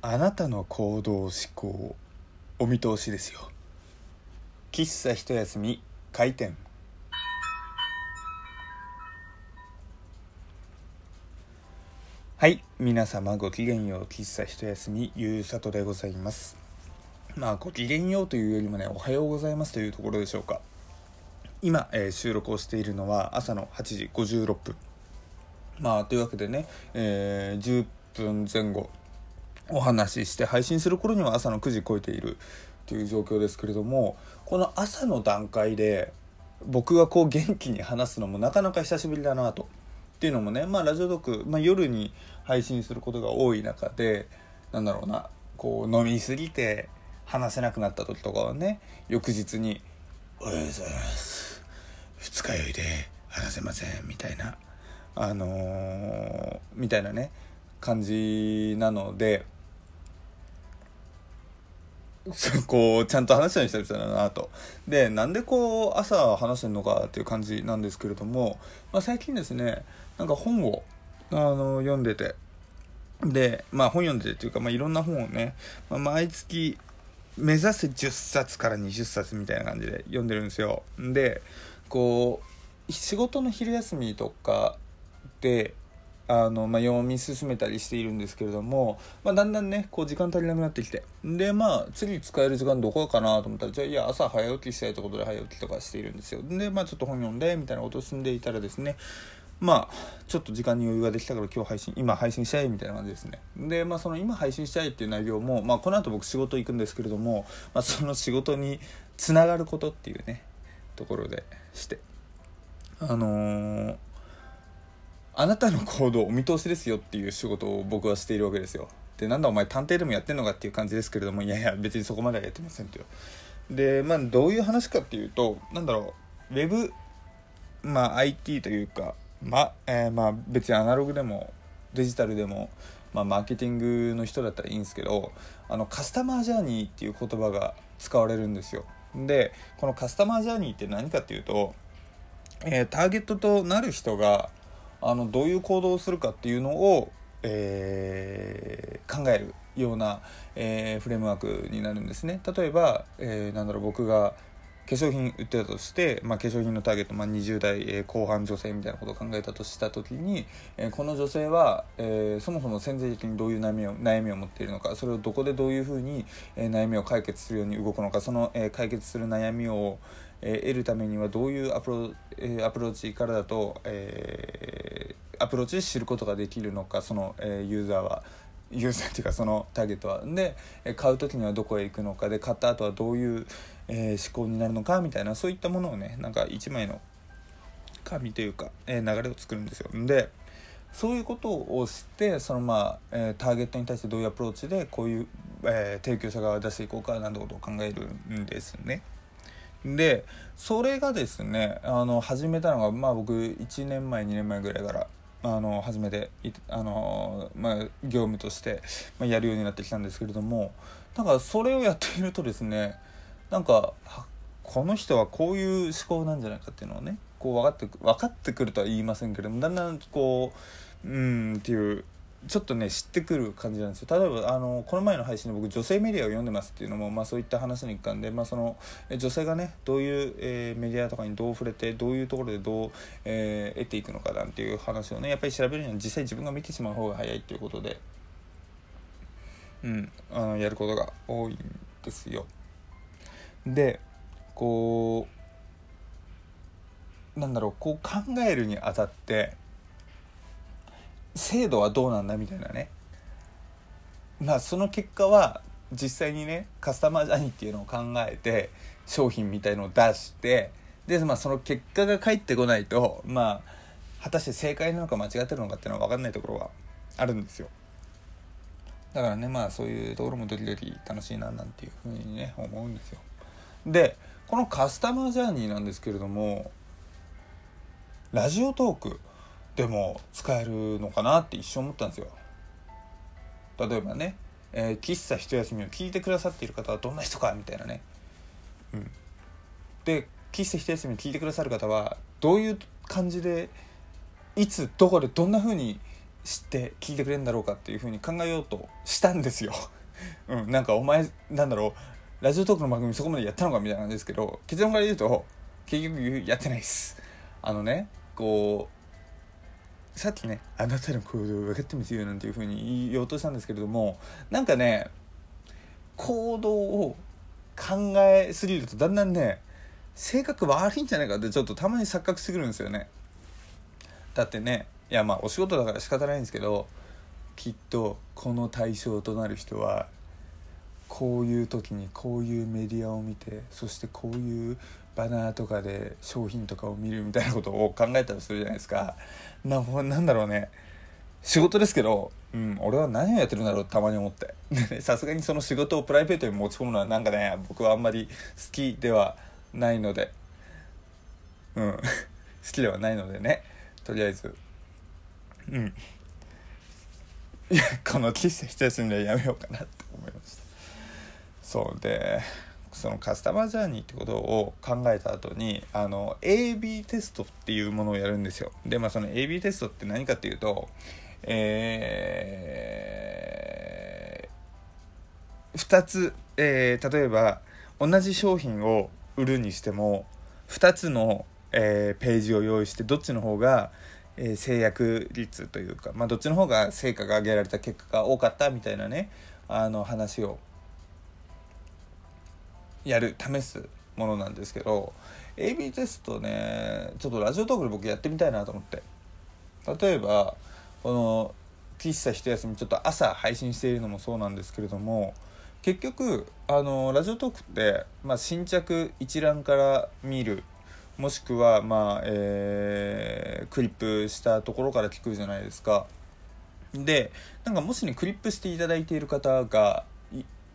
あなたの行動思考お見通しですよ。喫茶一休み開店。はい皆様ごきげんよう。喫茶一休みゆうさとでございます。まあごきげんようというよりもねおはようございますというところでしょうか。今、えー収録をしているのは朝の8時56分。まあというわけでね、えー10分前後お話しして配信する頃には朝の9時超えているという状況ですけれどもこの朝の段階で僕がこう元気に話すのもなかなか久しぶりだなと。っていうのもね、まあ、ラジオトーク、まあ、夜に配信することが多い中でなんだろうなこう飲みすぎて話せなくなった時とかはね翌日に「おはようございます二日酔いで話せません」みたいなあのーみたいなね感じなので。こうちゃんと話したりしたらなと。でなんでこう朝話してるのかっていう感じなんですけれども、まあ、最近ですねなんか本をあの読んでてでまあ本読んでてっていうか、まあ、いろんな本をね、まあ、毎月目指せ10冊から20冊みたいな感じで読んでるんですよ。でこう仕事の昼休みとかであの、まあ、読み進めたりしているんですけれども、まあ、だんだんねこう時間足りなくなってきて。でまあ次使える時間どこかなと思ったらじゃあいや朝早起きしたいということで早起きとかしているんですよ。でまあちょっと本読んでみたいなことを進んでいたらですねまあちょっと時間に余裕ができたから今日配信今配信したいみたいな感じですね。でまあその今配信したいっていう内容も、まあ、この後僕仕事行くんですけれども、まあ、その仕事につながることっていうねところでして。あのーあなたの行動お見通しですよっていう仕事を僕はしているわけですよ。でなんだお前探偵でもやってんのかっていう感じですけれどもいやいや別にそこまではやってませんとでまあどういう話かっていうとなんだろうウェブまあ IT というかま,、えーまあ別にアナログでもデジタルでも、まあ、マーケティングの人だったらいいんですけどあのカスタマージャーニーっていう言葉が使われるんですよ。でこのカスタマージャーニーって何かっていうと、えーターゲットとなる人があのどういう行動をするかっていうのを、えー考えるような、えーフレームワークになるんですね。例えば、えーなんだろう僕が化粧品売ってたとして、まあ、化粧品のターゲット、まあ、20代、えー後半女性みたいなことを考えたとした時に、えーこの女性は、えーそもそも潜在的にどういう悩みを悩みを持っているのかそれをどこでどういうふうに、えー悩みを解決するように動くのかその、えー解決する悩みを、えー得るためにはどういうアプロ,、えーアプローチからだと、えーアプローチで知ることができるのかその、えーユーザーは。ユーザーっていうかそのターゲットはで買う時にはどこへ行くのかで買った後はどういう、えー思考になるのかみたいなそういったものをねなんか一枚の紙というか、えー流れを作るんですよでそういうことをしてそのまあ、えーターゲットに対してどういうアプローチでこういう、えー提供者側を出していこうかなんてことを考えるんですね。でそれがですねあの始めたのがまあ僕1年前2年前ぐらいからあの始めてあの、まあ、業務として、まあ、やるようになってきたんですけれどもなんかそれをやっているとですねなんかこの人はこういう思考なんじゃないかっていうのをねこう分かって分かってくるとは言いませんけれどもだんだんこううんっていうちょっとね知ってくる感じなんですよ例えばあのこの前の配信で僕女性メディアを読んでますっていうのも、まあ、そういった話の一環で、まあ、その女性がねどういう、えーメディアとかにどう触れてどういうところでどう、えー得ていくのかなんていう話をねやっぱり調べるには実際自分が見てしまう方が早いっていうことで、うん、あのやることが多いんですよ。でこうなんだろうこう考えるにあたって制度はどうなんだ？みたいなね。まあその結果は実際にねカスタマージャーニーっていうのを考えて商品みたいのを出してで、まあ、その結果が返ってこないとまあ果たして正解なのか間違ってるのかっていうのは分かんないところがあるんですよ。だからねまあそういうところもドキドキ楽しいななんていうふうにね思うんですよ。でこのカスタマージャーニーなんですけれどもラジオトークでも使えるのかなって一瞬思ったんですよ。例えばね、えー喫茶一休みを聞いてくださっている方はどんな人かみたいなね。うん。で喫茶一休みを聞いてくださる方はどういう感じでいつどこでどんな風に知って聞いてくれるんだろうかっていうふうに考えようとしたんですよ。うん、なんかお前なんだろうラジオトークの番組そこまでやったのかみたいな感じですけど結論から言うと結局やってないです。あのねこうさっきねあなたの行動分かってますよなんていうふうに言おうとしたんですけれどもなんかね行動を考えすぎるとだんだんね性格悪いんじゃないかってちょっとたまに錯覚してくるんですよね。だってねいやまあお仕事だから仕方ないんですけどきっとこの対象となる人はこういう時にこういうメディアを見てそしてこういうバナーとかで商品とかを見るみたいなことを考えたりするじゃないですか。ななんだろうね。仕事ですけど、うん、俺は何をやってるんだろうたまに思って。さすがにその仕事をプライベートに持ち込むのはなんかね僕はあんまり好きではないので。うん。好きではないのでね。とりあえず。うん。いやこの喫茶一休みでやめようかなって思いました。そうでそのカスタマージャーニーってことを考えた後にあの AB テストっていうものをやるんですよ。でまあその AB テストって何かっていうとえー、2つ、えー、例えば同じ商品を売るにしても2つの、えー、ページを用意してどっちの方がえー、制約率というか、まあ、どっちの方が成果が上げられた結果が多かったみたいなねあの話をやる試すものなんですけど AB テストねちょっとラジオトークで僕やってみたいなと思って。例えばこの喫茶一休みちょっと朝配信しているのもそうなんですけれども結局あのラジオトークって、まあ、新着一覧から見るもしくは、まあえー、クリップしたところから聞くじゃないですか。でなんかもしねクリップしていただいている方が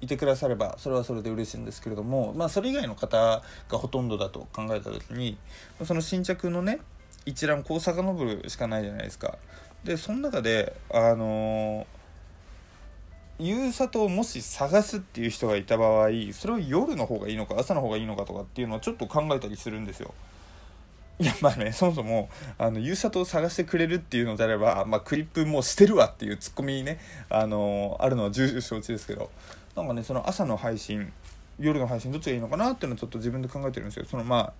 いてくださればそれはそれで嬉しいんですけれども、まあ、それ以外の方がほとんどだと考えた時にその新着のね一覧こう遡るしかないじゃないですか。でその中であのー、ユーサトをもし探すっていう人がいた場合それを夜の方がいいのか朝の方がいいのかとかっていうのをちょっと考えたりするんですよ。いやまあねそもそもあのユーサトを探してくれるっていうのであれば、まあ、クリップもうしてるわっていうツッコミにね、あのー、あるのは重々承知ですけど。なんかねその朝の配信夜の配信どっちがいいのかなっていうのをちょっと自分で考えてるんですよ。そのまあ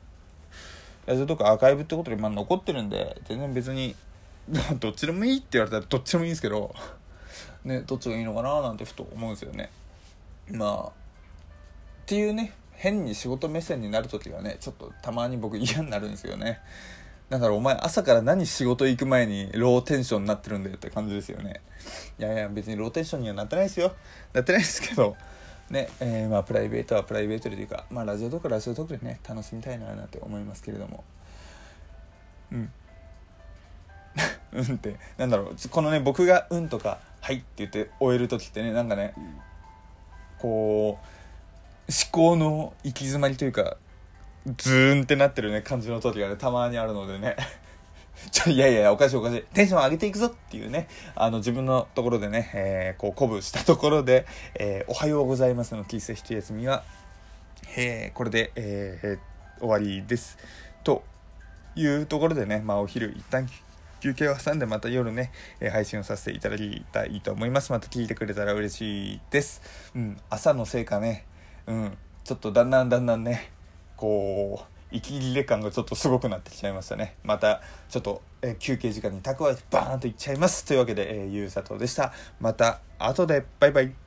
ラジオとかアーカイブってことでまあ残ってるんで全然別に どっちでもいいって言われたらどっちでもいいんですけど ねどっちがいいのかななんてふと思うんですよね。まあっていうね変に仕事目線になる時はねちょっとたまに僕嫌になるんですよね。だからお前朝から何仕事行く前にローテンションになってるんだよって感じですよね。いやいや別にローテンションにはなってないですよ。なってないですけどねえー、まあプライベートはプライベートでというかまあラジオとかラジオトークでね楽しみたいななんて思いますけれども。うん。うんってなんだろうこのね僕が「うん」とか「はい」って言って終える時ってねなんかねこう思考の行き詰まりというかズーンってなってるね感じの時がねたまにあるのでね。ちょいやいやおかしいおかしい。テンション上げていくぞっていうねあの自分のところでね、えー、こう鼓舞したところで、えー、おはようございますの喫茶一休みは、えー、これで、えー、終わりですというところでね、まあ、お昼一旦休憩を挟んでまた夜ね、え配信をさせていただきたいと思います。また聞いてくれたら嬉しいです。うん朝のせいかね。うんちょっとだんだんだんだんねこう息切れ感がちょっとすごくなってきちゃいましたね。またちょっと、え休憩時間に蓄えてバーンといっちゃいます。というわけで、えー、ゆうさとでした。また後で。バイバイ。